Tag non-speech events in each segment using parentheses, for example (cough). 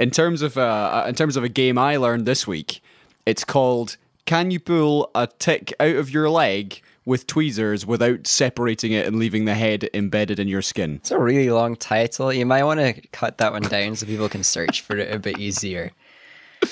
In terms of uh, in terms of a game I learned this week, it's called "Can you pull a tick out of your leg with tweezers without separating it and leaving the head embedded in your skin?" It's a really long title. You might want to cut that one down so people can search for it a bit easier. (laughs)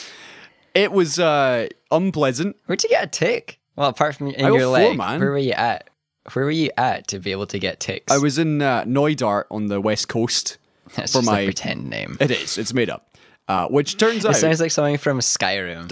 It was uh, unpleasant. Where'd you get a tick? Well, apart from in I your four, leg, man. where were you at? Where were you at to be able to get ticks? I was in uh, Neudart on the west coast. That's for my- pretend name. It is. It's made up. Uh, which turns It out, sounds like something from Skyrim.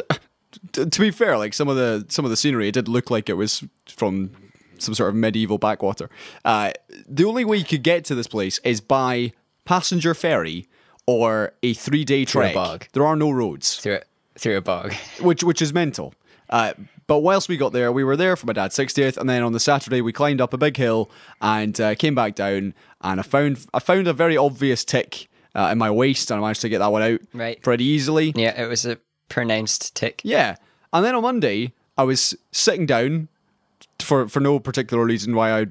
t- to be fair, like some of the some of the scenery, it did look like it was from some sort of medieval backwater. Uh, the only way you could get to this place is by passenger ferry or a three day a trek. bog. There are no roads, through a, through a bog. (laughs) which which is mental. Uh, but whilst we got there, we were there for my dad's 60th, and then on the Saturday we climbed up a big hill and uh, came back down, and I found I found a very obvious tick uh, in my waist, and I managed to get that one out Right. pretty easily. Yeah, it was a pronounced tick. Yeah. And then on Monday, I was sitting down for for no particular reason why I'd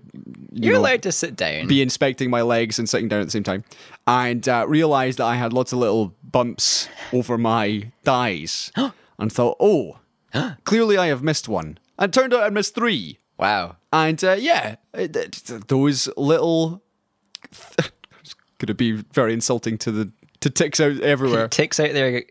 you You're know, allowed to sit down. be inspecting my legs and sitting down at the same time, and uh, realized that I had lots of little bumps over my thighs, (gasps) and thought, oh, (gasps) clearly I have missed one. And it turned out I missed three. wow. And uh, yeah, it- it- those little could it be very insulting to the to ticks out everywhere. (laughs) Ticks out there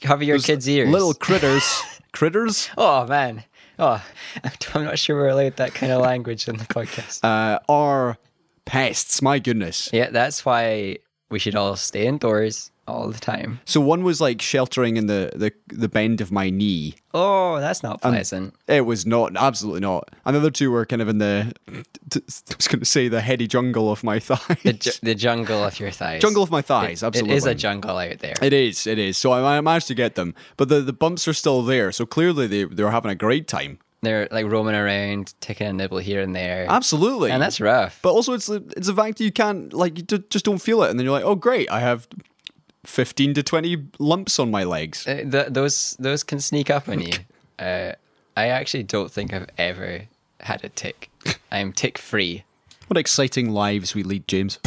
cover your Those kids' ears. Little critters, (laughs) critters. Oh man. Oh, (laughs) I'm not sure we're allowed that kind of language in the podcast. uh, are pests. My goodness. yeah, that's why we should all stay indoors all the time. So one was like sheltering in the the, the bend of my knee. Oh, that's not pleasant. It was not, absolutely not. And the other two were kind of in the, I was going to say the heady jungle of my (laughs) thighs. the, ju- the jungle of your thighs. jungle of my thighs, absolutely. It is a jungle out there. It is, it is. So I, I managed to get them, but the, the bumps are still there. So clearly they they were having a great time. They're like roaming around, taking a nibble here and there. Absolutely, and that's rough. But also, it's it's a fact that you can't like you just don't feel it, and then you're like, oh great, I have fifteen to twenty lumps on my legs. Uh, th- those those can sneak up on you. Uh, I actually don't think I've ever had a tick. (laughs) I'm tick free. What exciting lives we lead, James.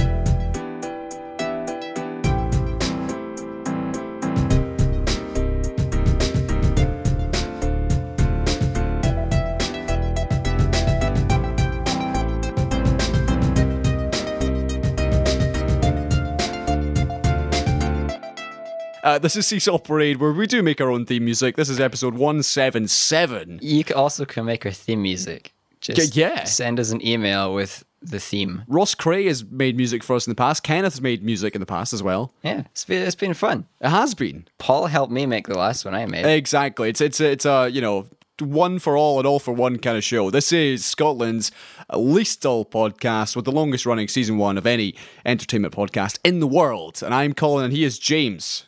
Uh, this is Seesaw Parade, where we do make our own theme music. This is episode 177. You also can make our theme music. Just Yeah, yeah. send us an email with the theme. Ross Cray has made music for us in the past. Kenneth has made music in the past as well. Yeah, it's been, it's been fun. It has been. Paul helped me make the last one I made. Exactly. It's it's it's a you know one for all and all for one kind of show. This is Scotland's least dull podcast with the longest running season one of any entertainment podcast in the world. And I'm Colin, and he is James.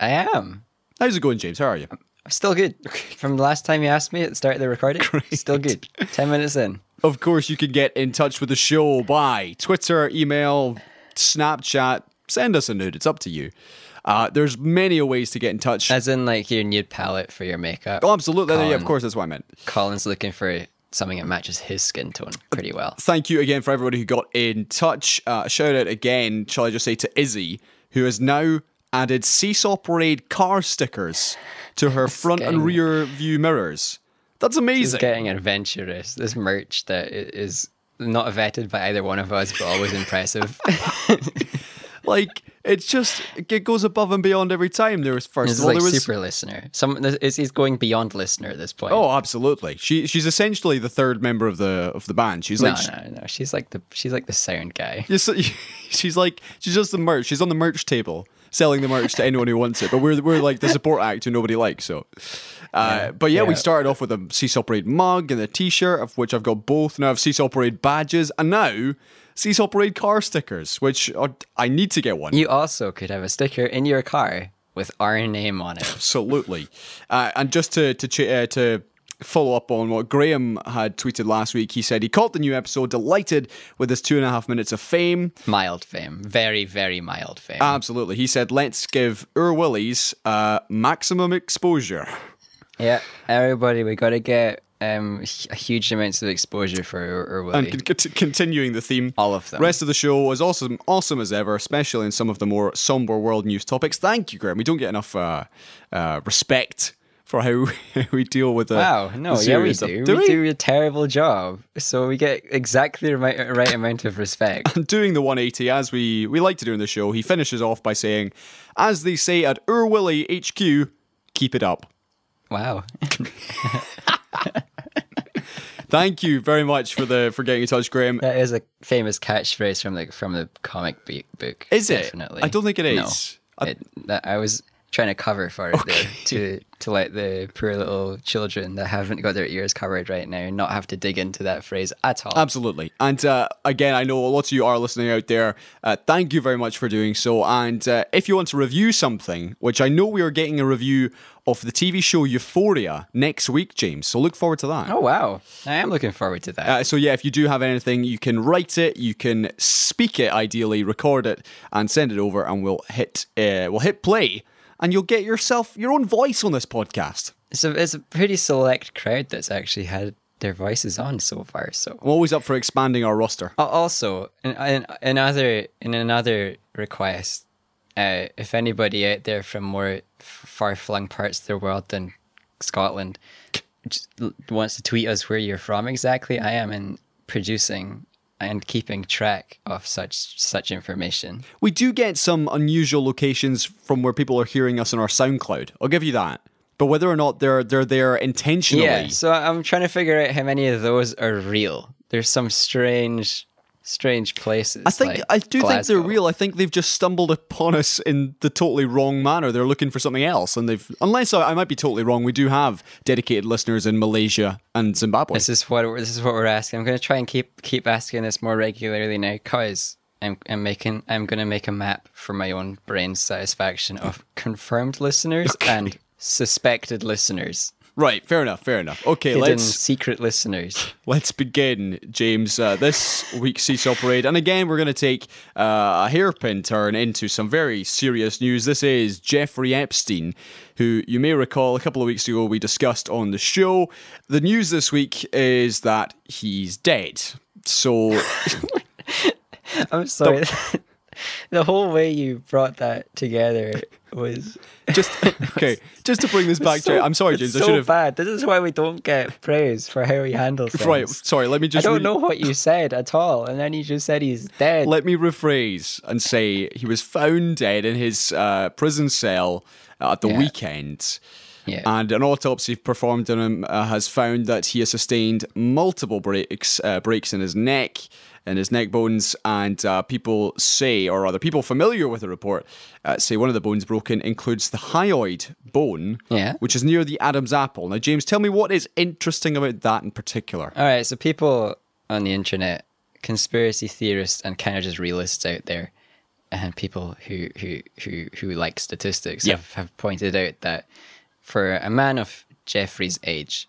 I am. How's it going, James? How are you? I'm still good. From the last time you asked me at the start of the recording, still good. 10 minutes in. Of course, you can get in touch with the show by Twitter, email, Snapchat. Send us a nude. It's up to you. Uh, there's many ways to get in touch. As in, like, your nude palette for your makeup. oh, absolutely. Yeah, of course, that's what I meant. Colin's looking for something that matches his skin tone pretty well. thank you again for everybody who got in touch. Uh, shout out again, shall I just say, to Izzy, who has now added Seesaw Parade car stickers to her front and rear view mirrors. That's amazing. getting adventurous. This merch that is not vetted by either one of us, but always (laughs) impressive. (laughs) like, it's just, it goes above and beyond every time. There was, first This of all, like there was. super listener. Some this is he's going beyond listener at this point. Oh, absolutely. She she's essentially the third member of the of the band. She's no, like no, no. She's like the she's like the sound guy. (laughs) She's like she's just the merch. She's on the merch table selling the merch to anyone who wants it. But we're we're like the support act who nobody likes. So, uh, but yeah, we started off with a Seesaw Parade mug and a T-shirt, of which I've got both. Now I have Seesaw Parade badges, and now Seesaw Parade car stickers, which are, I need to get one. You also could have a sticker in your car with our name on it. Absolutely. Uh, and just to to uh, to follow up on what Graham had tweeted last week, he said he caught the new episode, delighted with his two and a half minutes of fame. Mild fame, very very mild fame. Absolutely. He said, let's give Ur Willies uh, maximum exposure. yeah, everybody, we got to get um, huge amounts of exposure for Ur- Ur- And Willie. con- con- continuing the theme. All of them. Rest of the show was awesome, awesome as ever, especially in some of the more somber world news topics. Thank you, Graham. We don't get enough uh, uh, respect for how (laughs) we deal with the Wow, the no, yeah, we stuff. do. Do we, we? do a terrible job, so we get exactly the right, right amount of respect. And (laughs) doing the 180 as we we like to do in the show, he finishes off by saying, "As they say at Urwilly HQ, keep it up." Wow. (laughs) Thank you very much for the for getting in touch, Graham. That is a famous catchphrase from the from the comic book. Is it? Definitely. I don't think it is. No. I- It, I was trying to cover for it there to to let the poor little children that haven't got their ears covered right now not have to dig into that phrase at all. Absolutely. And uh, again, I know lots of you are listening out there. Uh, thank you very much for doing so. And uh, if you want to review something, which I know we are getting a review of the TV show Euphoria next week, James. So look forward to that. Oh wow! I am looking forward to that. Uh, so yeah, if you do have anything, you can write it, you can speak it, ideally record it, and send it over, and we'll hit uh, we'll hit play, and you'll get yourself your own voice on this podcast. it's a it's a pretty select crowd that's actually had their voices on so far. So I'm always up for expanding our roster. Al- Also, in, in another in another request, uh, if anybody out there from more far flung parts of the world than Scotland wants to tweet us where you're from exactly, I am in producing and keeping track of such such information. We do get some unusual locations from where people are hearing us on our SoundCloud. I'll give you that. But whether or not they're they're there intentionally, Yeah, so I'm trying to figure out how many of those are real. There's some strange, strange places. I think like I do think they're real. I think they've just stumbled upon us in the totally wrong manner. They're looking for something else, and they've unless I, I might be totally wrong. We do have dedicated listeners in Malaysia and Zimbabwe. This is what we're, this is what we're asking. I'm going to try and keep keep asking this more regularly now, cause I'm I'm making I'm going to make a map for my own brain satisfaction of confirmed listeners and suspected listeners, right, fair enough, fair enough. Okay, hidden let's secret listeners. (laughs) Let's begin, James. Uh, this (laughs) week's Seesaw Parade. And again, we're going to take uh, a hairpin turn into some very serious news. This is Jeffrey Epstein, who you may recall a couple of weeks ago we discussed on the show. The news this week is that he's dead. So, (laughs) I'm sorry. the whole way you brought that together was (laughs) just, okay, just to bring this back so, to I'm sorry, James. I should have. bad. This is why we don't get praise for how he handles (laughs) things. Right, sorry, let me just. I don't re- know what you (laughs) said at all, and then he just said he's dead. Let me rephrase and say he was found dead in his uh, prison cell at the Yeah. weekend. Yeah. And an autopsy performed on him uh, has found that he has sustained multiple breaks, uh, breaks in his neck and his neck bones. And uh, people say, or rather, people familiar with the report uh, say one of the bones broken includes the hyoid bone, Yeah. which is near the Adam's apple. Now, James, tell me what is interesting about that in particular. All right, so people on the internet, conspiracy theorists and kind of just realists out there, and people who who who who like statistics Yeah. have, have pointed out that for a man of Jeffrey's age,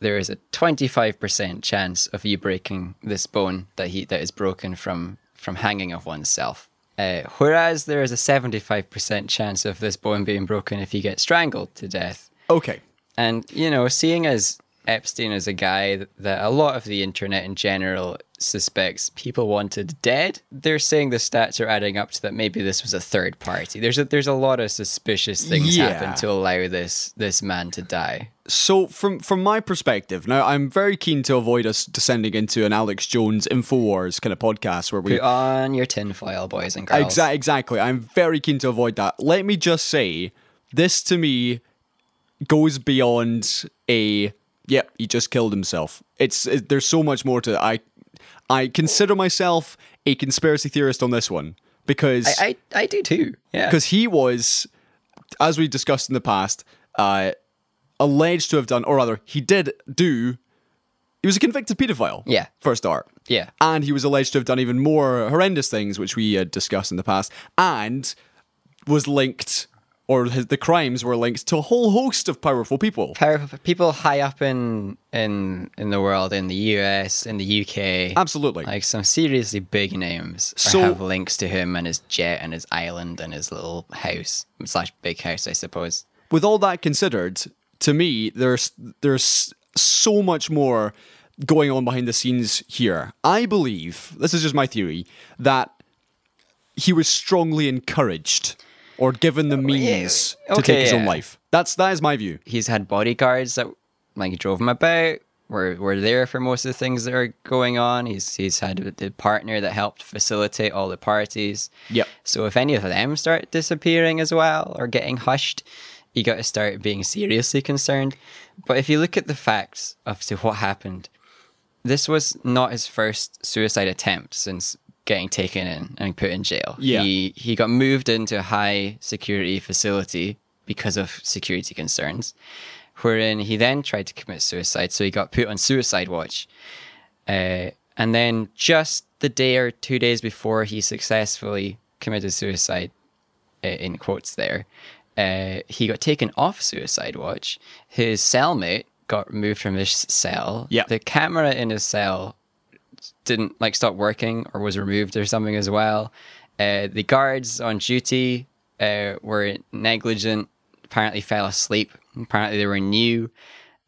there is a twenty five percent chance of you breaking this bone that he that is broken from from hanging of oneself. Uh, whereas there is a seventy five percent chance of this bone being broken if you get strangled to death. Okay. And, you know, seeing as Epstein is a guy that, that a lot of the internet in general suspects people wanted dead, they're saying the stats are adding up to that maybe this was a third party. There's a, there's a lot of suspicious things Yeah. happen to allow this this man to die. So from from my perspective, now I'm very keen to avoid us descending into an Alex Jones Infowars kind of podcast where we Put on your tinfoil, boys and girls. Exa- exactly. I'm very keen to avoid that. Let me just say, this to me goes beyond a yep, he just killed himself. It's it, there's so much more to it. I I consider myself a conspiracy theorist on this one because I, I, I do too. Yeah. because he was, as we discussed in the past, uh, alleged to have done, or rather, he did do. He was a convicted paedophile. Yeah. For a start. Yeah. And he was alleged to have done even more horrendous things, which we had discussed in the past, and was linked, or his, the crimes were linked to a whole host of powerful people. Powerful people high up in in in the world, in the US, in the UK. Absolutely. Like some seriously big names So- have links to him and his jet and his island and his little house slash big house, I suppose. With all that considered, to me, there's there's so much more going on behind the scenes here. I believe, this is just my theory, that he was strongly encouraged or given the oh, means to Okay, take his own life. That's that is my view. He's had bodyguards that like drove him about. Were were there for most of the things that are going on. He's he's had the partner that helped facilitate all the parties. Yep. So if any of them start disappearing as well or getting hushed, you got to start being seriously concerned. But if you look at the facts of to what happened, this was not his first suicide attempt since getting taken in and put in jail. Yeah. He he got moved into a high security facility because of security concerns, wherein he then tried to commit suicide. So he got put on suicide watch. Uh, and then just the day or two days before he successfully committed suicide, uh, in quotes there, uh, he got taken off suicide watch. His cellmate got removed from his cell. Yeah. The camera in his cell didn't like stop working or was removed or something as well. Uh, the guards on duty uh, were negligent. Apparently, fell asleep. Apparently, they were new.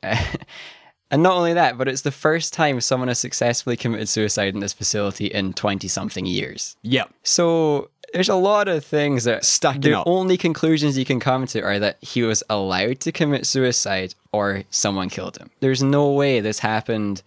Uh, (laughs) and not only that, but it's the first time someone has successfully committed suicide in this facility in twenty something years. Yeah. So there's a lot of things that Stacking the up. only conclusions you can come to are that he was allowed to commit suicide or someone killed him. There's no way this happened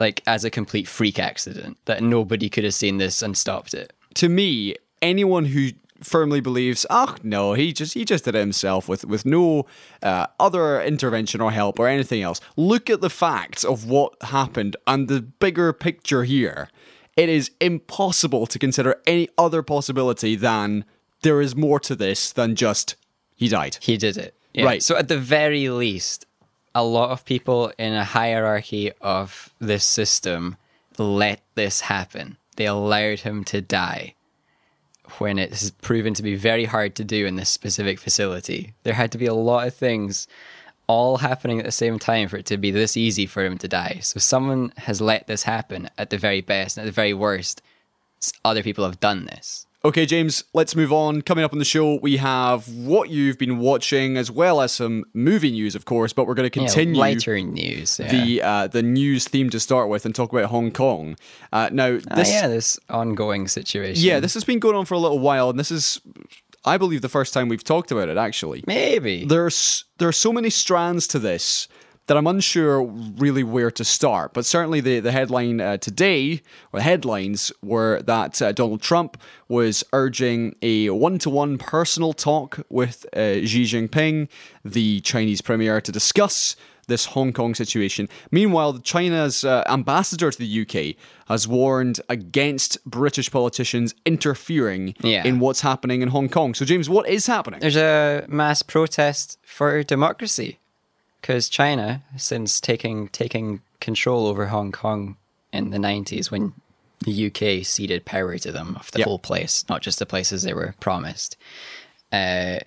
like as a complete freak accident that nobody could have seen this and stopped it. to me, anyone who firmly believes, oh no, he just he just did it himself with with no uh, other intervention or help or anything else. Look at the facts of what happened and the bigger picture here. It is impossible to consider any other possibility than there is more to this than just he died. He did it. Yeah. Right. So at the very least, a lot of people in a hierarchy of this system let this happen. They allowed him to die when it has proven to be very hard to do in this specific facility. There had to be a lot of things all happening at the same time for it to be this easy for him to die. So someone has let this happen at the very best and at the very worst. Other people have done this. Okay, James, let's move on. Coming up on the show, we have what you've been watching, as well as some movie news, of course. But we're going to Yeah, continue lighter news. Yeah. the uh, the news theme to start with and talk about Hong Kong. Uh, now, Ah, this yeah, this ongoing situation. yeah, this has been going on for a little while, and this is, I believe, the first time we've talked about it. Actually, maybe. there's there are so many strands to this that I'm unsure really where to start. But certainly the the headline uh, today, or the headlines, were that uh, Donald Trump was urging a one to one personal talk with uh, Xi Jinping, the Chinese premier, to discuss. This Hong Kong situation. Meanwhile, China's uh, ambassador to the UK has warned against British politicians interfering Yeah. in what's happening in Hong Kong. So, James, what is happening? There's a mass protest for democracy because China, since taking taking control over Hong Kong in the 90s when the UK ceded power to them of the Yep. whole place, not just the places they were promised, uh,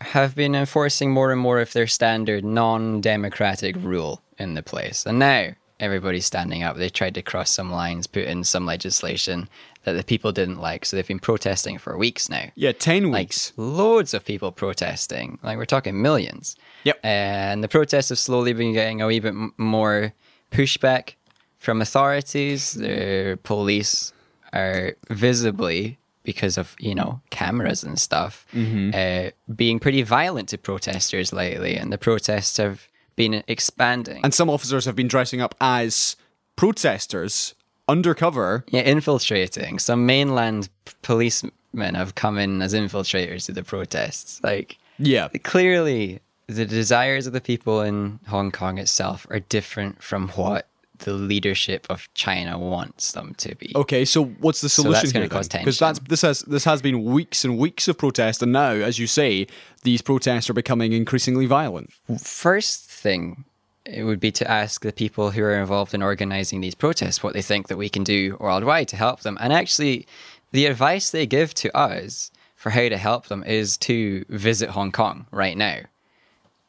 have been enforcing more and more of their standard non-democratic rule in the place. And now everybody's standing up. They tried to cross some lines, put in some legislation that the people didn't like. So they've been protesting for weeks now Yeah, 10 like weeks. loads of people protesting. Like we're talking millions. Yep. And the protests have slowly been getting a wee bit more pushback from authorities. The police are visibly because of you know cameras and stuff uh, being pretty violent to protesters lately, and the protests have been expanding. And some officers have been dressing up as protesters undercover. Yeah, infiltrating. Some mainland policemen have come in as infiltrators to the protests. Like, Yeah. clearly, the desires of the people in Hong Kong itself are different from what the leadership of China wants them to be. Okay, so what's the solution that's gonna here? cause Because that's this has this has been weeks and weeks of protest, and now, as you say, these protests are becoming increasingly violent. First thing, it would be to ask the people who are involved in organizing these protests what they think that we can do worldwide to help them. And actually, the advice they give to us for how to help them is to visit Hong Kong right now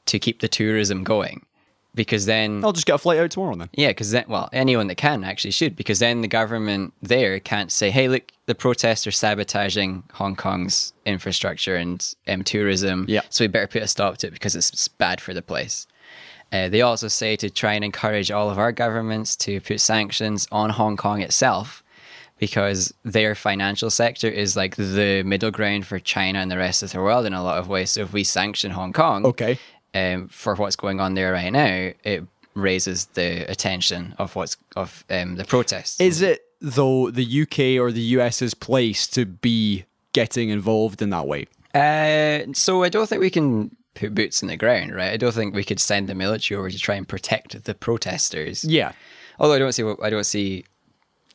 to keep the tourism going. Because then I'll just get a flight out tomorrow then. Yeah, because then, well, anyone that can actually should, because then the government there can't say, hey, look, the protests are sabotaging Hong Kong's infrastructure and um, tourism. Yeah. So we better put a stop to it because it's, it's bad for the place. Uh, they also say to try and encourage all of our governments to put sanctions on Hong Kong itself because their financial sector is like the middle ground for China and the rest of the world in a lot of ways. So if we sanction Hong Kong Okay. um, for what's going on there right now, it raises the attention of what's of um, the protests. Is it though the UK or the US's place to be getting involved in that way? Uh, so I don't think we can put boots in the ground, right? I don't think we could send the military over to try and protect the protesters. Yeah. Although I don't see what I don't see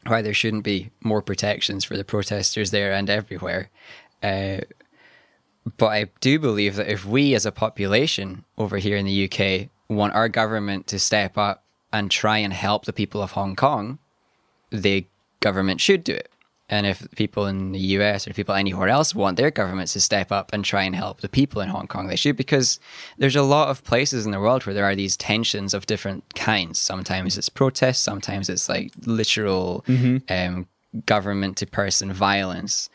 why there shouldn't be more protections for the protesters there and everywhere. Uh, but I do believe that if we as a population over here in the UK want our government to step up and try and help the people of Hong Kong, the government should do it. And if people in the US or people anywhere else want their governments to step up and try and help the people in Hong Kong, they should because there's a lot of places in the world where there are these tensions of different kinds. Sometimes it's protests, sometimes it's like literal um, government to person violence.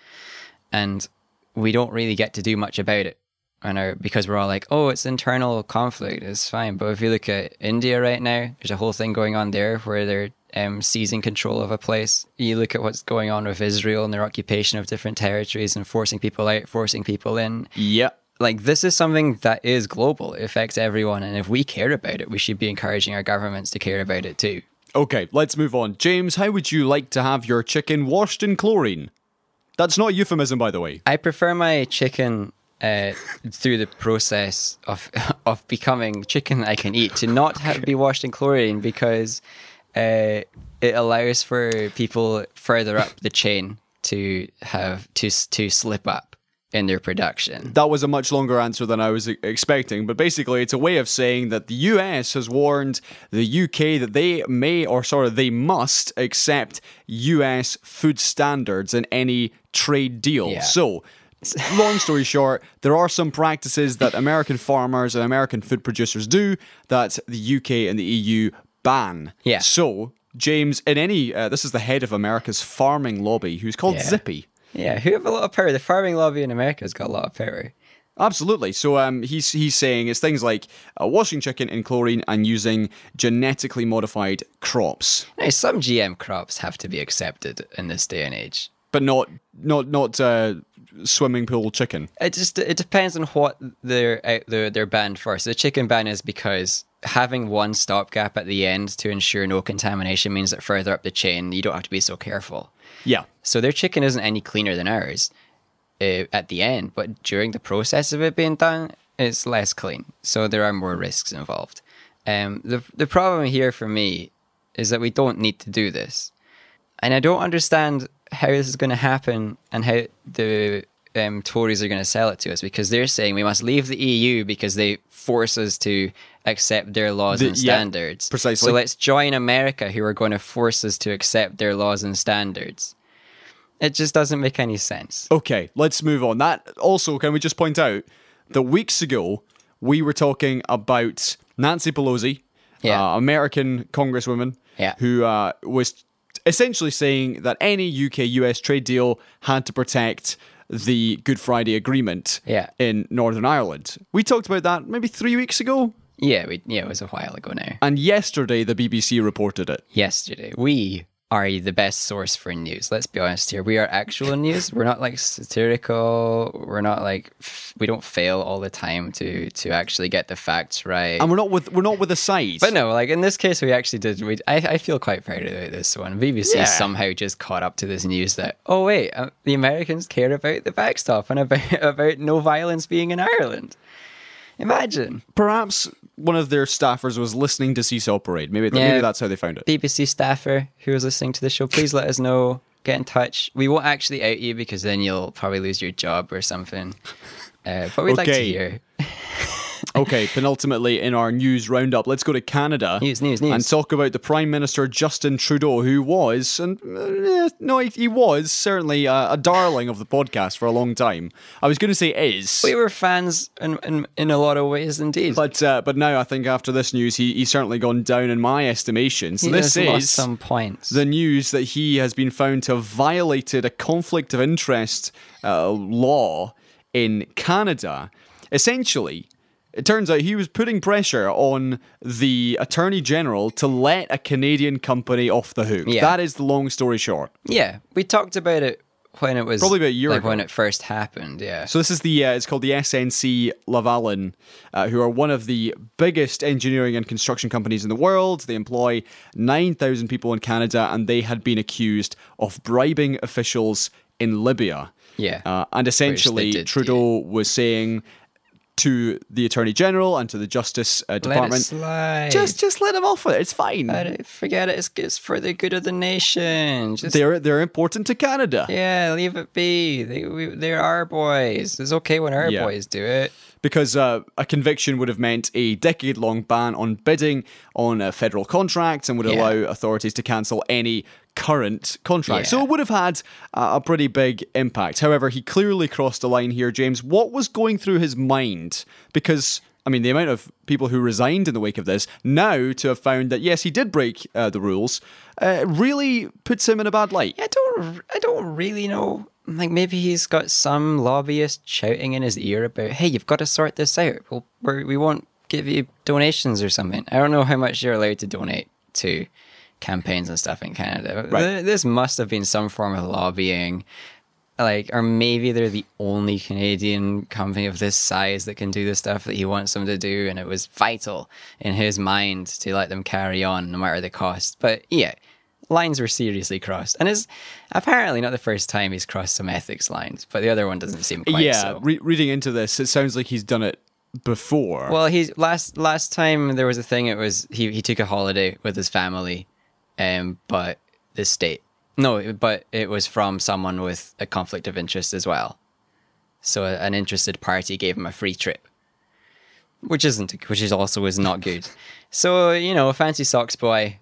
And we don't really get to do much about it. And our, because we're all like, oh, it's internal conflict, it's fine. But if you look at India right now, there's a whole thing going on there where they're um, seizing control of a place. You look at what's going on with Israel and their occupation of different territories and forcing people out, forcing people in. Yeah. Like, this is something that is global. It affects everyone. And if we care about it, we should be encouraging our governments to care about it too. Okay, let's move on. James, how would you like to have your chicken washed in chlorine? That's not a euphemism, by the way. I prefer my chicken uh, through the process of (laughs) of becoming chicken that I can eat to not have, be washed in chlorine because uh, it allows for people further up the chain to have to to slip up in their production. That was a much longer answer than I was expecting, but basically, it's a way of saying that the US has warned the UK that they may, or sorry, they must accept US food standards in any trade deal. Yeah. So, long story short, there are some practices that American farmers and American food producers do that the UK and the EU ban. Yeah. So, James, in any, uh, this is the head of America's farming lobby, who's called Yeah. Zippy. Yeah, who have a lot of power. The farming lobby in America has got a lot of power. Absolutely. So um, he's he's saying it's things like uh, washing chicken in chlorine and using genetically modified crops, Now, some GM crops have to be accepted in this day and age. but not not not uh, swimming pool chicken. It just it depends on what they're out they're, they're banned for. So the chicken ban is because having one stopgap at the end to ensure no contamination means that further up the chain you don't have to be so careful. Yeah. So their chicken isn't any cleaner than ours uh, at the end, but during the process of it being done, it's less clean. So there are more risks involved. Um, the the problem here for me is that we don't need to do this, and I don't understand how this is going to happen and how the um, Tories are going to sell it to us because they're saying we must leave the EU because they force us to accept their laws The- and yeah, standards. precisely. So let's join America, who are going to force us to accept their laws and standards. It just doesn't make any sense. Okay, let's move on. That also, can we just point out that weeks ago we were talking about Nancy Pelosi, Yeah. uh, American Congresswoman, Yeah. who uh, was essentially saying that any UK US trade deal had to protect the Good Friday Agreement Yeah. in Northern Ireland. We talked about that maybe three weeks ago, Yeah, we, yeah, it was a while ago now. and yesterday the BBC reported it. Yesterday, we are the best source for news. Let's be honest here. We are actual (laughs) news. We're not like satirical. We're not like f- we don't fail all the time to to actually get the facts right. And we're not with we're not with a side. But no, like in this case, we actually did. We, I, I feel quite proud about this one. BBC Yeah. somehow just caught up to this news that oh wait, uh, the Americans care about the backstop and about (laughs) about no violence being in Ireland. Imagine Perhaps one of their staffers was listening to Seesaw Parade. Maybe Yeah. maybe that's how they found it. BBC staffer who was listening to the show. Please let us know. Get in touch. We won't actually out you because then you'll probably lose your job or something. Uh, but we'd like to hear (laughs) Okay, penultimately in our news roundup, let's go to Canada. News, news, news. And talk about the Prime Minister Justin Trudeau, who was, and uh, no, he, he was certainly a, a darling of the podcast for a long time. I was going to say is, we were fans in, in in a lot of ways indeed. but uh, but now I think after this news, he, he's certainly gone down in my estimation. So He this is some points. the news that he has been found to have violated a conflict of interest uh, law in Canada. Essentially, It turns out he was putting pressure on the Attorney General to let a Canadian company off the hook. Yeah. That is the long story short. Yeah, we talked about it when it was Probably about a year like ago. when it first happened. Yeah. So this is the uh, it's called the SNC Lavalin, uh, who are one of the biggest engineering and construction companies in the world. They employ nine thousand people in Canada, and they had been accused of bribing officials in Libya. Yeah. uh, and essentially did, Trudeau was saying to the Attorney General and to the Justice uh, Department, just just let them off with it. It's fine. Forget it. It's, it's for the good of the nation. Just They're they're important to Canada. yeah, leave it be. They we, they're our boys. It's okay when our Yeah. boys do it. because uh, a conviction would have meant a decade long ban on bidding on a federal contract and would Yeah. allow authorities to cancel any current contract. So it would have had uh, a pretty big impact. However, he clearly crossed the line here, James. What was going through his mind? Because. I mean, the amount of people who resigned in the wake of this now to have found that yes, he did break uh, the rules, uh, really puts him in a bad light. I don't. I don't really know. Like maybe he's got some lobbyist shouting in his ear about, "Hey, you've got to sort this out. We'll, we're, we won't give you donations or something." I don't know how much you're allowed to donate to campaigns and stuff in Canada. Right. Th- This must have been some form of lobbying. Like, or maybe they're the only Canadian company of this size that can do the stuff that he wants them to do, and it was vital in his mind to let them carry on no matter the cost. But yeah, lines were seriously crossed, and it's apparently not the first time he's crossed some ethics lines, but the other one doesn't seem quite yeah, so. re- reading into this, it sounds like he's done it before. Well, he's last last time there was a thing. It was he he took a holiday with his family, um, but the state no, but it was from someone with a conflict of interest as well. So an interested party gave him a free trip, which isn't which is also is not good. (laughs) So you know, fancy socks boy,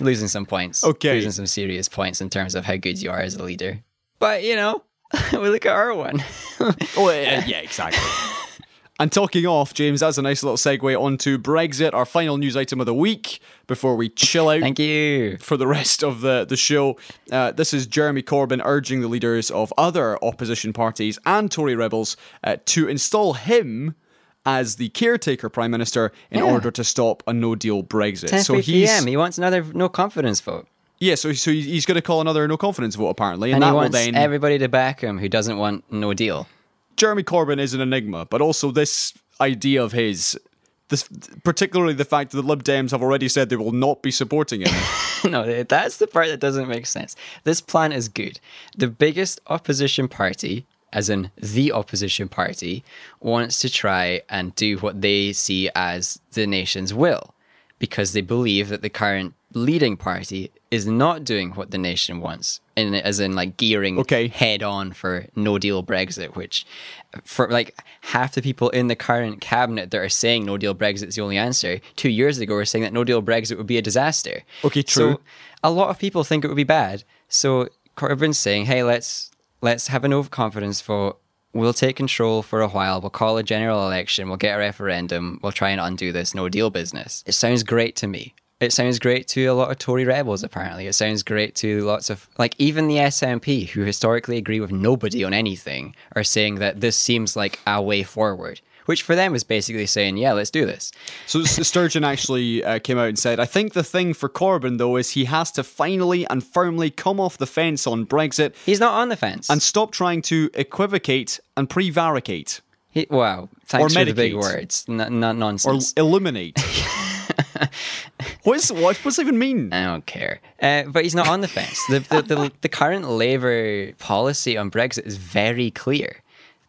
losing some points. Okay. losing some serious points in terms of how good you are as a leader. But you know, (laughs) we look at our one. Oh, yeah, yeah, exactly. (laughs) and talking off, James, that's a nice little segue onto Brexit, our final news item of the week, before we chill out Thank you. for the rest of the, the show. Uh, this is Jeremy Corbyn urging the leaders of other opposition parties and Tory rebels uh, to install him as the caretaker prime minister in Yeah. order to stop a no deal Brexit. 10 so p.m. He wants another no confidence vote. yeah, so so he's going to call another no confidence vote apparently, and, And he that will wants then everybody to back him who doesn't want no deal. Jeremy Corbyn is an enigma, but also this idea of his, this particularly the fact that the Lib Dems have already said they will not be supporting him. (laughs) no, that's the part that doesn't make sense. This plan is good. The biggest opposition party, as in the opposition party, wants to try and do what they see as the nation's will because they believe that the current leading party is not doing what the nation wants. In, as in like gearing Okay. head on for no deal Brexit, which for like half the people in the current cabinet that are saying no deal Brexit is the only answer, two years ago were saying that no deal Brexit would be a disaster. Okay, true. So a lot of people think it would be bad. So Corbyn's saying, hey, let's let's have an overconfidence vote. We'll take control for a while. We'll call a general election. We'll get a referendum. We'll try and undo this no deal business. It sounds great to me. It sounds great to a lot of Tory rebels, apparently. It sounds great to lots of, like, even the SNP, who historically agree with nobody on anything, are saying that this seems like a way forward, which for them is basically saying, yeah, let's do this. So Sturgeon actually uh, came out and said, I think the thing for Corbyn, though, is he has to finally and firmly come off the fence on Brexit He's not on the fence. and stop trying to equivocate and prevaricate He, wow, thanks Or for the big words. N- not or nonsense. (laughs) (laughs) illuminate. what's, what, what's that even mean? I don't care. Uh, but he's not on the fence. The, the, the, (laughs) the current Labour policy on Brexit is very clear.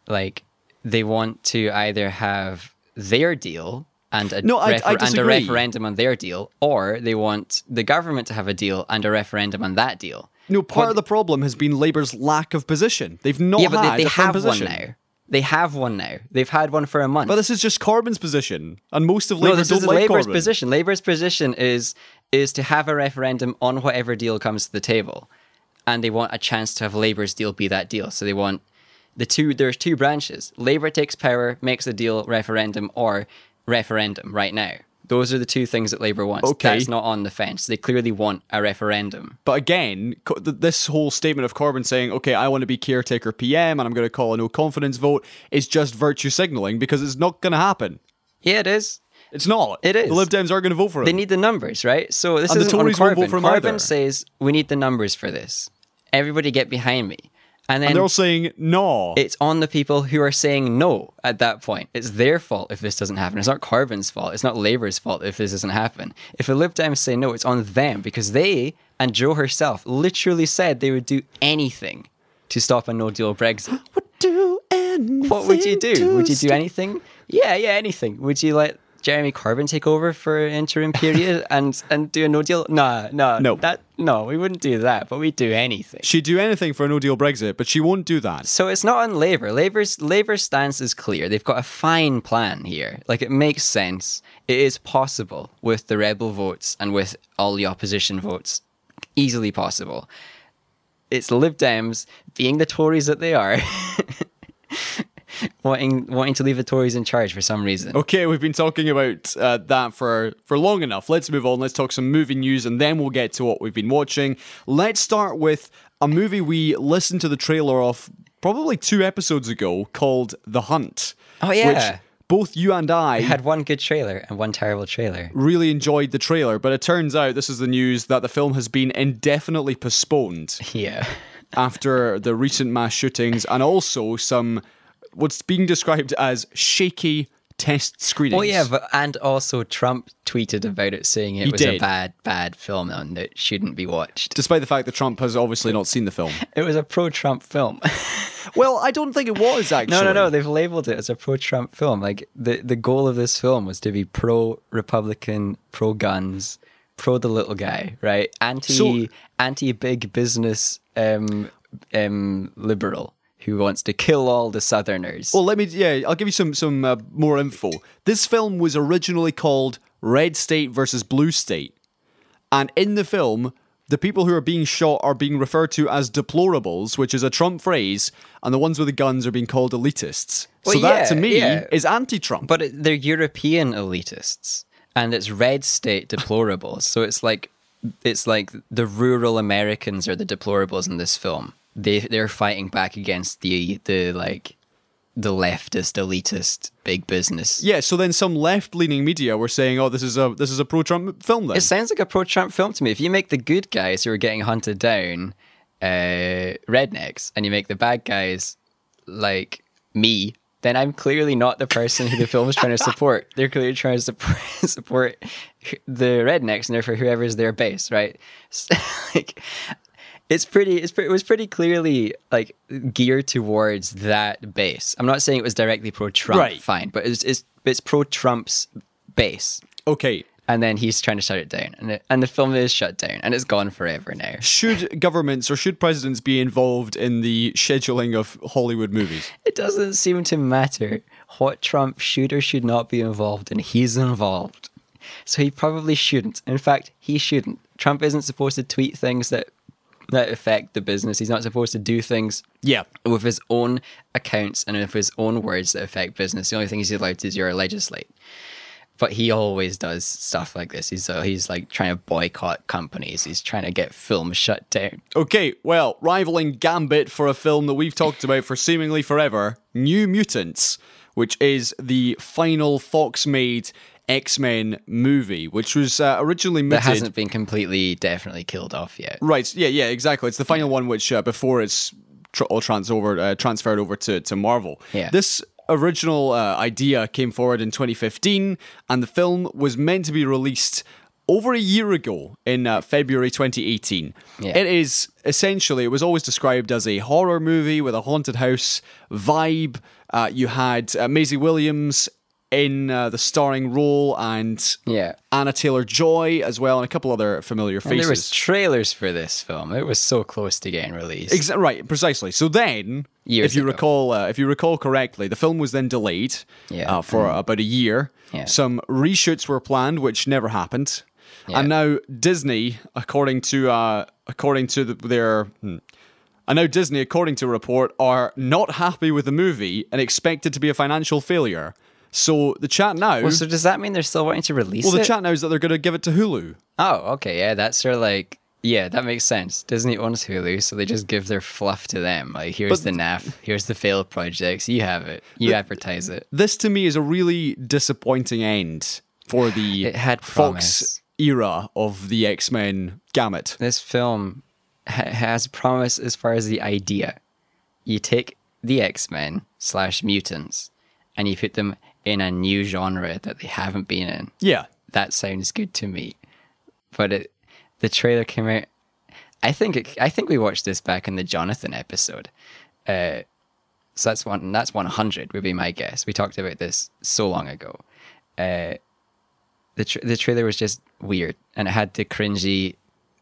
Like, they want to either have their deal and a, No, I- I and a referendum on their deal, or they want the government to have a deal and a referendum on that deal. No, part What- of the problem has been Labour's lack of position. They've not yeah, but had they, they have one position. now. They have one now. They've had one for a month. But this is just Corbyn's position, and most of No, Labour this don't is like Labour's Corbyn. position. Labour's position is is to have a referendum on whatever deal comes to the table, and they want a chance to have Labour's deal be that deal. So they want the two. There's two branches. Labour takes power, makes a deal, referendum, or referendum. Right now, those are the two things that Labour wants. Okay. That's not on the fence. They clearly want a referendum. But again, this whole statement of Corbyn saying, "Okay, I want to be caretaker PM, and I'm going to call a no confidence vote," is just virtue signaling because it's not going to happen. Yeah, it is. It's not. It is. The Lib Dems are going to vote for it. They need the numbers, right? So this isn't Tories on won't vote Corbyn. for Corbyn either. says we need the numbers for this. Everybody get behind me, and then and they're all saying no. it's on the people who are saying no at that point. It's their fault if this doesn't happen. It's not Corbyn's fault. It's not Labour's fault if this doesn't happen. If the Lib Dems say no, it's on them because they and Jo herself literally said they would do anything to stop a no deal Brexit. (gasps) would do anything What would you do? Would you do anything? Yeah, yeah, anything. Would you let Jeremy Corbyn take over for an interim period (laughs) and and do a no deal? Nah, no, No. that no, we wouldn't do that, but we'd do anything. She'd do anything for a no deal Brexit, but she won't do that. So it's not on Labour. Labour's Labour's stance is clear. They've got a fine plan here. Like it makes sense. It is possible with the rebel votes and with all the opposition votes. Easily possible. It's Lib Dems being the Tories that they are. (laughs) wanting wanting to leave the Tories in charge for some reason. Okay, we've been talking about uh, that for, for long enough. Let's move on. Let's talk some movie news and then we'll get to what we've been watching. Let's start with a movie we listened to the trailer of probably two episodes ago called The Hunt. Oh, yeah. Which both you and I We had one good trailer and one terrible trailer. really enjoyed the trailer, but it turns out this is the news that the film has been indefinitely postponed (laughs) Yeah. after the recent mass shootings and also some what's being described as shaky test screenings. Oh yeah, but and also Trump tweeted about it, saying it He was a bad, bad film and it shouldn't be watched. Despite the fact that Trump has obviously not seen the film. (laughs) It was a pro-Trump film. (laughs) Well, I don't think it was actually. no, no, no. They've labeled it as a pro-Trump film. Like the the goal of this film was to be pro-Republican, pro-guns, pro the little guy, right? Anti So- anti big business um um liberal who wants to kill all the Southerners. Well, let me. Yeah, I'll give you some some uh, more info. This film was originally called Red State versus Blue State, and in the film, the people who are being shot are being referred to as deplorables, which is a Trump phrase, and the ones with the guns are being called elitists. so Well, that to me yeah. is anti-Trump. But it, they're European elitists, and it's red state deplorables. so it's like it's like the rural Americans are the deplorables in this film. They they're fighting back against the the like the leftist elitist big business. yeah, so then some left-leaning media were saying, "Oh, this is a this is a pro-Trump film." Then It sounds like a pro-Trump film to me. If you make the good guys who are getting hunted down uh, rednecks, and you make the bad guys like me, then I'm clearly not the person who the film is trying to support. (laughs) They're clearly trying to support (laughs) support the rednecks, and therefore whoever's their base, right? So, (laughs) like, it's pretty. It's pretty, it was pretty clearly like geared towards that base. I'm not saying it was directly pro-Trump, Right. fine, but it's it's it's pro-Trump's base okay. and then he's trying to shut it down, and it, and the film is shut down, and it's gone forever now. Should governments or should presidents be involved in the scheduling of Hollywood movies? It doesn't seem to matter what Trump should or should not be involved in. He's involved, so he probably shouldn't. In fact, he shouldn't. Trump isn't supposed to tweet things that that affect the business. He's not supposed to do things Yeah. with his own accounts and with his own words that affect business. The only thing he's allowed is to do is legislate. But he always does stuff like this. He's uh, he's like trying to boycott companies. He's trying to get films shut down. Okay, well, rivaling Gambit for a film that we've talked about for seemingly forever, New Mutants, which is the final Fox made X Men movie, which was uh, originally that hasn't been completely definitely killed off yet. Right, yeah, yeah, exactly. It's the final one which, uh, before it's tr- all trans over, uh, transferred over to, to Marvel. Yeah. This original uh, idea came forward in 2015, and the film was meant to be released over a year ago in uh, February 2018. Yeah. It is essentially, it was always described as a horror movie with a haunted house vibe. Uh, you had uh, Maisie Williams in uh, the starring role and Yeah. Anya Taylor-Joy as well, and a couple other familiar And faces. there was trailers for this film. It was so close to getting released. Exa- right, precisely. So then, Years if you ago. recall, uh, if you recall correctly, the film was then delayed Yeah. uh, for about a year. Yeah. Some reshoots were planned, which never happened. Yeah. And now Disney, according to uh, according to the, their, hmm. and now Disney, according to a report, are not happy with the movie and expect it to be a financial failure. So the chat now, well, so does that mean they're still wanting to release well, the it? chat now is that they're going to give it to Hulu. oh, okay, yeah, that's sort of like Yeah, that makes sense. Disney owns Hulu, so they just give their fluff to them. Like, here's But- the NAF, here's the failed projects. You have it. You advertise it. This to me is a really disappointing end for the (sighs) It had Fox promise. era of the X Men gamut. This film ha- has promise as far as the idea. You take the X Men slash mutants, and you put them in a new genre that they haven't been in. Yeah, That sounds good to me. But it, the trailer came out. I think it, I think we watched this back in the Jonathan episode. Uh, so that's one. That's one hundred would be my guess. We talked about this so long ago. Uh, the tra- the trailer was just weird, and it had the cringy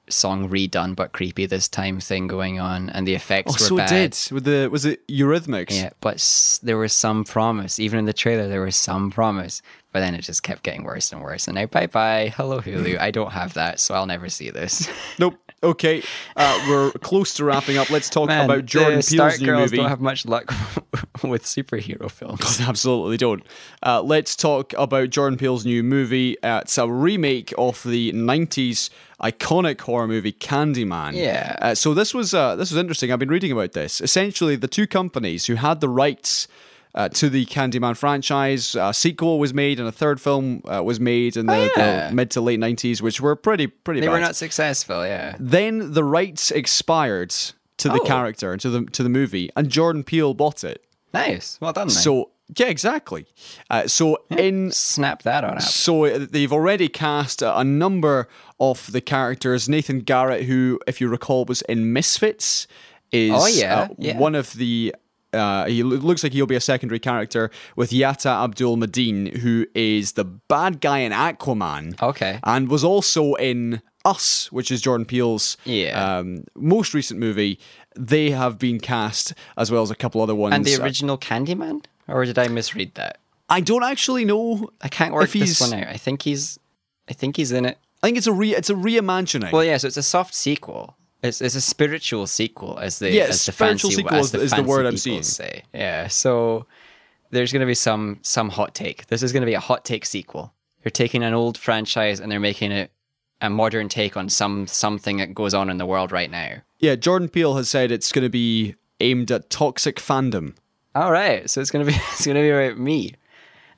song redone but creepy this time thing going on, and the effects oh, were so bad. it did with the was it Eurythmics? Yeah, but s- there was some promise. Even in the trailer, there was some promise. But then it just kept getting worse and worse. And now, bye bye, hello Hulu. (laughs) I don't have that, so I'll never see this. Nope. Okay, uh, we're close to wrapping up. Let's talk Man, about Jordan Peele's Stark new girls movie. don't have much luck (laughs) with superhero films. (laughs) Absolutely don't. Uh, let's talk about Jordan Peele's new movie. Uh, it's a remake of the '90s iconic horror movie Candyman. Yeah. Uh, so this was uh, this was interesting. I've been reading about this. Essentially, the two companies who had the rights. Uh, to the Candyman franchise, a sequel was made, and a third film uh, was made in the, Oh, yeah. the mid to late '90s, which were pretty pretty They bad. were not successful, yeah. Then the rights expired to the Oh. character, to the to the movie, and Jordan Peele bought it. Nice. Well done. So yeah, exactly. Uh, so in snap that on up. so uh, they've already cast a, a number of the characters. Nathan Jarrett, who, if you recall, was in Misfits, is Oh, yeah, uh, yeah. one of the. Uh, he looks like he'll be a secondary character with Yahya Abdul-Mateen, who is the bad guy in Aquaman. Okay. And was also in Us, which is Jordan Peele's Yeah. um, most recent movie. They have been cast as well as a couple other ones. And the original Candyman? Or did I misread that? I don't actually know. I can't work if this one out. I think he's I think he's in it. I think it's a re it's a reimagining. Well, yeah, so it's a soft sequel. It's, it's a spiritual sequel, as the Yeah, as the spiritual fancy, sequel as the, the- is the word I'm seeing. Say, yeah. So there's going to be some some hot take. This is going to be a hot take sequel. They're taking an old franchise and they're making it a modern take on some something that goes on in the world right now. Yeah, Jordan Peele has said it's going to be aimed at toxic fandom. All right, so it's going to be (laughs) it's going to be about me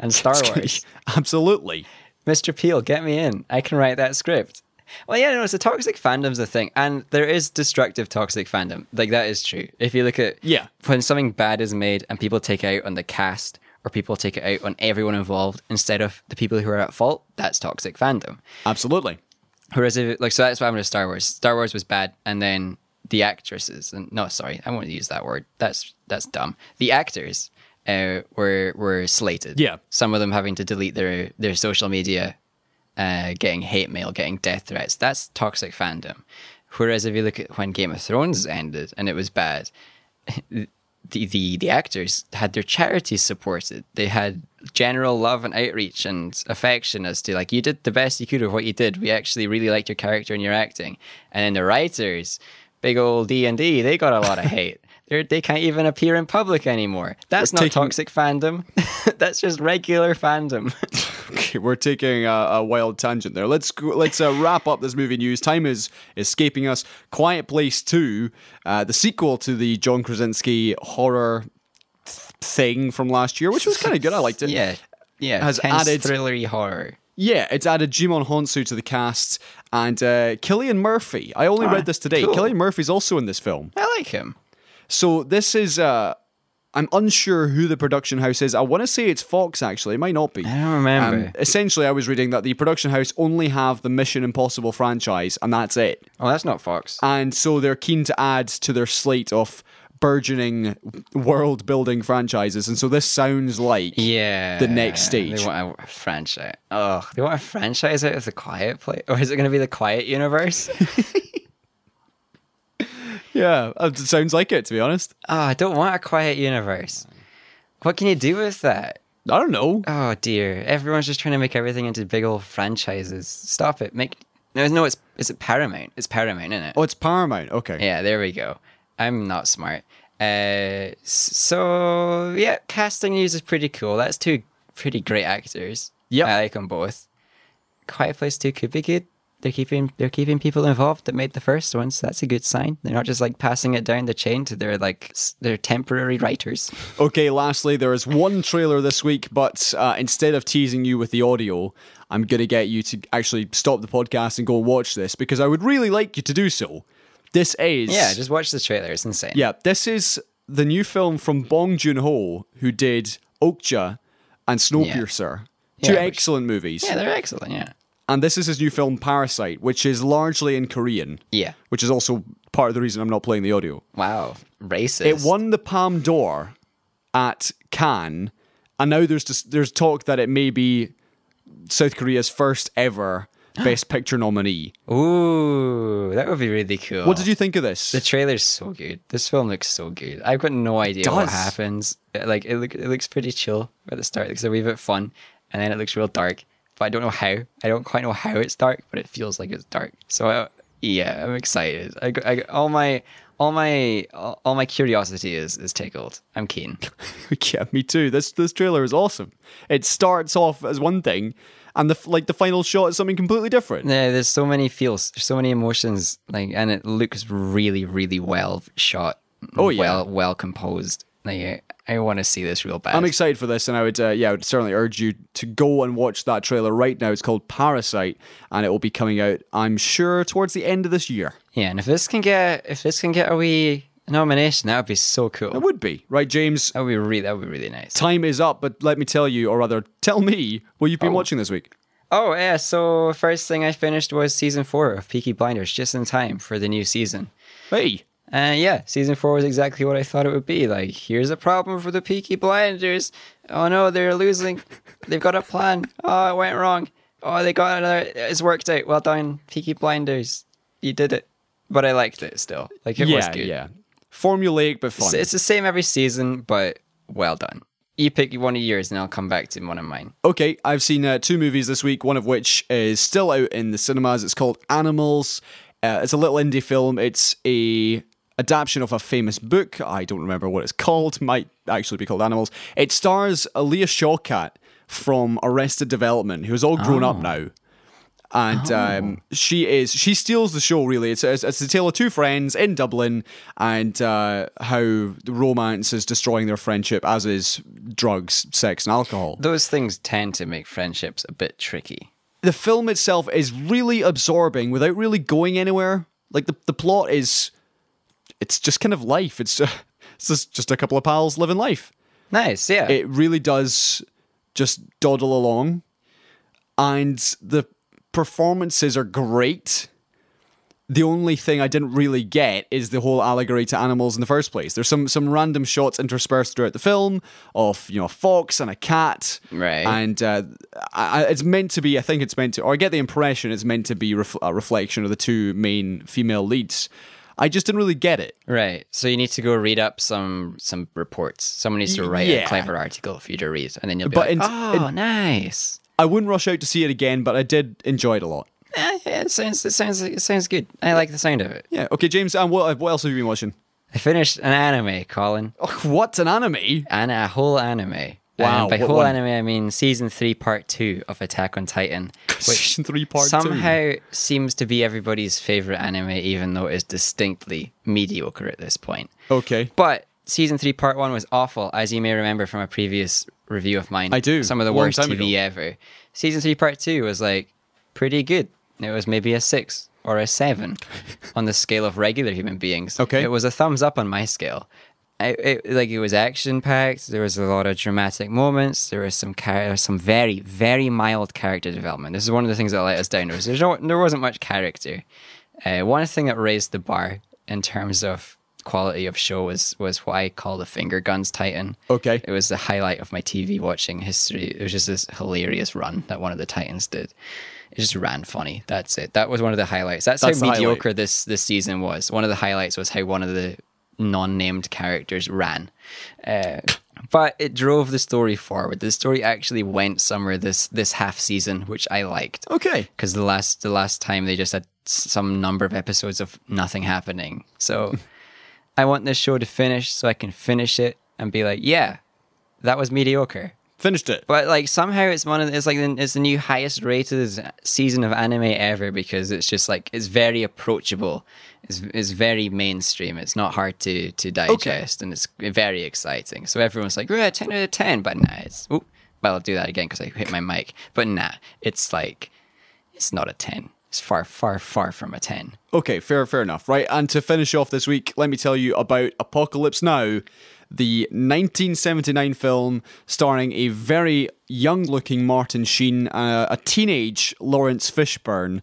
and Star Wars. (laughs) Absolutely. Mr. Peele, get me in. I can write that script. Well, yeah, no, it's a toxic fandom's a thing, and there is destructive toxic fandom. Like that is true. If you look at Yeah. when something bad is made and people take it out on the cast or people take it out on everyone involved instead of the people who are at fault, that's toxic fandom. Absolutely. Whereas if like so that's what happened to Star Wars. Star Wars was bad, and then the actresses and no, sorry, I won't use that word. That's that's dumb. The actors uh, were were slated. Yeah. some of them having to delete their their social media, uh, getting hate mail, getting death threats. That's toxic fandom. Whereas if you look at when Game of Thrones ended and it was bad, (laughs) the the the actors had their charities supported. They had general love and outreach and affection as to like you did the best you could of what you did. We actually really liked your character and your acting. And then the writers, big old D and D, they got a lot of hate. They they can't even appear in public anymore. That's We're not taking- toxic fandom. (laughs) That's just regular fandom. (laughs) Okay, we're taking a, a wild tangent there. Let's go, let's uh, wrap up this movie news. Time is escaping us. Quiet Place Two, uh, the sequel to the John Krasinski horror th- thing from last year, which was kind of good. I liked it. yeah, yeah. Has added- thrillery horror. Yeah, it's added Djimon Hounsou to the cast and uh, Cillian Murphy. I only read this today. cool. Cillian Murphy's also in this film. I like him. So this is uh I'm unsure who the production house is. I want to say it's Fox actually. It might not be. I don't remember. Um, essentially, I was reading that the production house only have the Mission Impossible franchise, and that's it. Oh, that's not Fox. And so they're keen to add to their slate of burgeoning world-building franchises. And so this sounds like Yeah. the next stage. They want a franchise. Oh, they want a franchise out of the Quiet Place, or is it going to be the Quiet Universe? (laughs) yeah, uh, it sounds like it to be honest. oh, I don't want a Quiet Universe. What can you do with that? I don't know. Oh dear, everyone's just trying to make everything into big old franchises. Stop it. Make no, no. It's is it Paramount? It's Paramount, isn't it? Oh, it's Paramount. Okay. Yeah, there we go. I'm not smart. Uh, so yeah, casting news is pretty cool. That's two pretty great actors. Yeah, I like them both. Quiet Place Two could be good. They're keeping they're keeping people involved that made the first one, so that's a good sign. They're not just like passing it down the chain to their like their temporary writers. (laughs) Okay, lastly, there is one trailer this week, but uh, instead of teasing you with the audio, I'm going to get you to actually stop the podcast and go and watch this because I would really like you to do so. This is. Yeah, just watch the trailer. It's insane. Yeah, this is the new film from Bong Joon Ho, who did Okja and Snowpiercer. Two Yeah, which- excellent movies. Yeah, they're excellent. Yeah. And this is his new film, Parasite, which is largely in Korean. Yeah. Which is also part of the reason I'm not playing the audio. Wow. Racist. It won the Palme d'Or at Cannes, and now there's just, there's talk that it may be South Korea's first ever (gasps) Best Picture nominee. Ooh, that would be really cool. What did you think of this? The trailer's so good. This film looks so good. I've got no idea what happens. Like it, look, it looks pretty chill at the start. It looks a wee bit fun, and then it looks real dark. But I don't know how. I don't quite know how it's dark, but it feels like it's dark. So uh, yeah, I'm excited. I, I, all my all my all all my curiosity is is tickled. I'm keen. (laughs) yeah, me too. This this trailer is awesome. It starts off as one thing, and the like the final shot is something completely different. Yeah, there's so many feels, so many emotions, like, and it looks really, really well shot. Oh, yeah. well, well composed. Like, I, want to see this real bad. I'm excited for this, and I would, uh, yeah, I would certainly urge you to go and watch that trailer right now. It's called Parasite, and it will be coming out, I'm sure, towards the end of this year. yeah, and if this can get, if this can get a wee nomination, that would be so cool. It would be right, James. That would be really, that would be really nice. Time is up, but let me tell you, or rather, tell me what you've been watching this week. Oh yeah, so first thing I finished was season four of Peaky Blinders, just in time for the new season. Hey, And yeah, season four was exactly what I thought it would be. Like, here's a problem for the Peaky Blinders. Oh no, they're losing. They've got a plan. Oh, it went wrong. Oh, they got another. It's worked out. Well done, Peaky Blinders. You did it. But I liked it still. Like, it was yeah, good. yeah, formulaic but fun. It's, it's the same every season, but well done. You pick one of yours, and I'll come back to one of mine. Okay, I've seen uh, two movies this week, one of which is still out in the cinemas. It's called Animals. Uh, it's a little indie film. It's a adaptation of a famous book. I don't remember what it's called. Might actually be called Animals. It stars Alia Shawkat from Arrested Development, who's all grown up now. And um, she is she steals the show really. It's, it's it's the tale of two friends in Dublin and uh, how romance is destroying their friendship, as is drugs, sex, and alcohol. Those things tend to make friendships a bit tricky. the film itself is really absorbing without really going anywhere. Like the, the plot is, it's just kind of life. It's just, (laughs) it's just, just a couple of pals living life. Nice, yeah. It really does just dawdle along, and the performances are great. The only thing I didn't really get is the whole allegory to animals in the first place. There's some some random shots interspersed throughout the film of you know a fox and a cat, Right. And uh, I, I- it's meant to be. I think it's meant to, or I get the impression it's meant to be ref- a reflection of the two main female leads. I just didn't really get it. Right. So you need to go read up some some reports. Someone needs to write Yeah. a clever article for you to read, and then you'll be But like, in- "Oh, nice." I wouldn't rush out to see it again, but I did enjoy it a lot. Eh, yeah, it sounds it sounds it sounds good. I like the sound of it. Yeah. Okay, James. And what what else have you been watching? I finished an anime, Colin, Oh, (laughs) what an anime! and a whole anime. Um, wow, And by whole one? anime, I mean season three, part two of Attack on Titan, which (laughs) Season three, part two. somehow seems to be everybody's favorite anime, even though it's distinctly mediocre at this point. Okay. But season three, part one was awful, as you may remember from a previous review of mine. I do, Some of the worst TV ago. ever. Season three, part two was like pretty good. It was maybe a six or a seven (laughs) on the scale of regular human beings. Okay. It was a thumbs up on my scale. I, it, like it was action packed. There was a lot of dramatic moments. There was some char- some very very mild character development. This is one of the things that let us down. Was there's no, there wasn't much character. Uh, one thing that raised the bar in terms of quality of show was was what I call the finger guns Titan. Okay. It was the highlight of my TV watching history. It was just this hilarious run that one of the Titans did. It just ran funny. That's it. That was one of the highlights. That's, That's how highlight. mediocre this this season was. One of the highlights was how one of the non-named characters ran. Uh, but it drove the story forward. The story actually went somewhere this this half season, which I liked Okay. because the last the last time they just had some number of episodes of nothing happening. So (laughs) I want this show to finish so I can finish it and be like, yeah, that was mediocre, Finished it. But like somehow it's one of it's like the, it's the new highest rated season of anime ever because it's just like it's very approachable. It's, it's very mainstream. It's not hard to to digest and it's very exciting. So everyone's like, yeah, ten out of ten. But nah, it's oh, well, I'll do that again because I hit my mic. But nah, it's like it's not a ten. It's far, far, far from a ten. Okay, fair, fair enough. Right, and to finish off this week, let me tell you about Apocalypse Now, the 1979 film starring a very young-looking Martin Sheen, uh, a teenage Laurence Fishburne,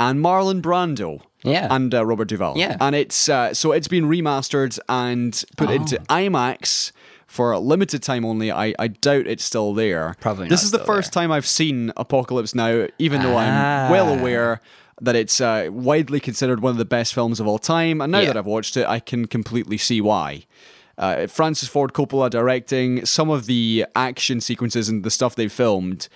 and Marlon Brando. Yeah. and uh, Robert Duvall. Yeah. and it's uh, so it's been remastered and put into IMAX for a limited time only. I, I doubt it's still there. Probably This is the first time I've seen Apocalypse Now, even though I'm well Ah. aware that it's uh, widely considered one of the best films of all time. And now Yeah. that I've watched it, I can completely see why. Uh, Francis Ford Coppola directing some of the action sequences and the stuff they filmed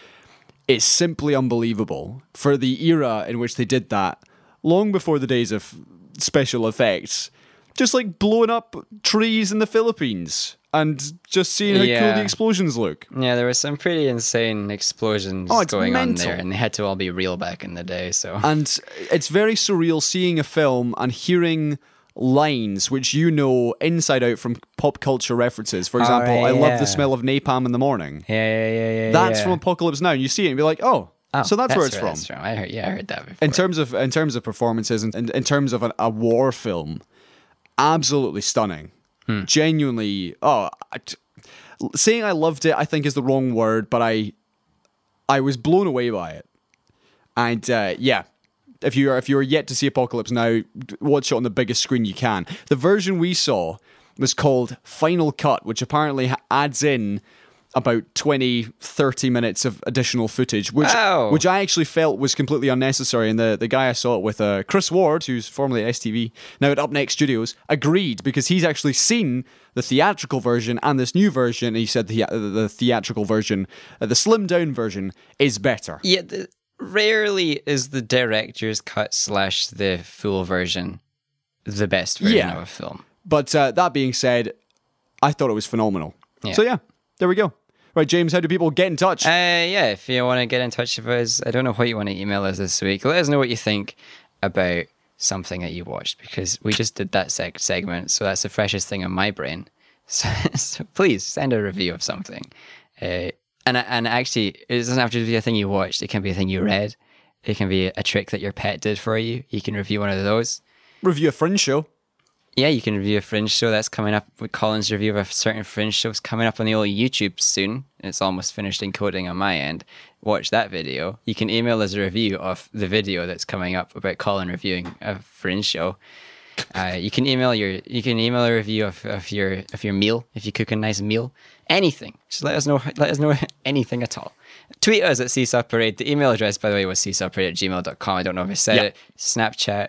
it's simply unbelievable for the era in which they did that, long before the days of special effects. Just like blowing up trees in the Philippines and just seeing how cool the explosions look. Yeah, there was some pretty insane explosions Oh, going on there, and they had to all be real back in the day. So And it's very surreal seeing a film and hearing lines which you know inside out from pop culture references. For example, right, I love the smell of napalm in the morning. yeah, yeah, yeah, yeah. That's yeah. from Apocalypse Now. And you see it and be like, oh, Oh, so that's, where it's from. that's I heard, yeah, I heard that before. in terms of in terms of performances and in, in terms of an, a war film, absolutely stunning. Hmm. Genuinely, oh, I saying I loved it, I think is the wrong word, but I I was blown away by it. And uh, yeah, if you are if you are yet to see Apocalypse Now, watch it on the biggest screen you can. The version we saw was called Final Cut, which apparently adds in about 20 30 minutes of additional footage which Wow. which I actually felt was completely unnecessary and the, the guy I saw it with uh, Chris Ward who's formerly at STV now at Up Next Studios agreed because he's actually seen the theatrical version and this new version and he said the, the theatrical version uh, the slimmed down version is better yeah, the, rarely is the director's cut slash the full version the best version Yeah. of a film. But uh, that being said, I thought it was phenomenal. Yeah. So yeah, there we go. Right, James, how do people get in touch? Uh, yeah, if you want to get in touch with us, I don't know what you want to email us this week. Let us know what you think about something that you watched because we just did that seg- segment, so that's the freshest thing in my brain. (laughs) So, so please send a review of something. Uh, and and actually, it doesn't have to be a thing you watched. It can be a thing you read. It can be a trick that your pet did for you. You can review one of those. Review a Fringe show. Yeah, you can review a Fringe show that's coming up. With Colin's review of a certain Fringe show is coming up on the old YouTube soon. It's almost finished encoding on my end. Watch that video. You can email us a review of the video that's coming up about Colin reviewing a Fringe show. Uh, you can email your you can email a review of, of your of your meal if you cook a nice meal. Anything. Just let us know let us know (laughs) anything at all. Tweet us at Seesaw Parade. The email address, by the way, was seesawparade at gmail.com. I don't know if I said Yeah. it. Snapchat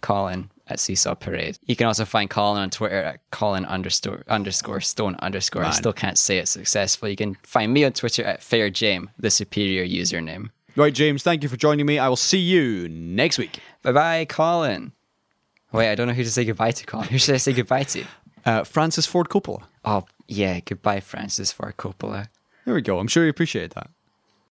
Colin at Seesaw Parade. You can also find Colin on Twitter at Colin underscore underscore stone underscore. I still can't say it successfully. You can find me on Twitter at Fair James, the superior username. Right, James, thank you for joining me. I will see you next week. Bye bye, Colin. Wait, I don't know who to say goodbye to, Colin. (laughs) Who should I say goodbye to? Uh, Francis Ford Coppola. Oh, yeah, goodbye, Francis Ford Coppola. There we go. I'm sure you appreciate that.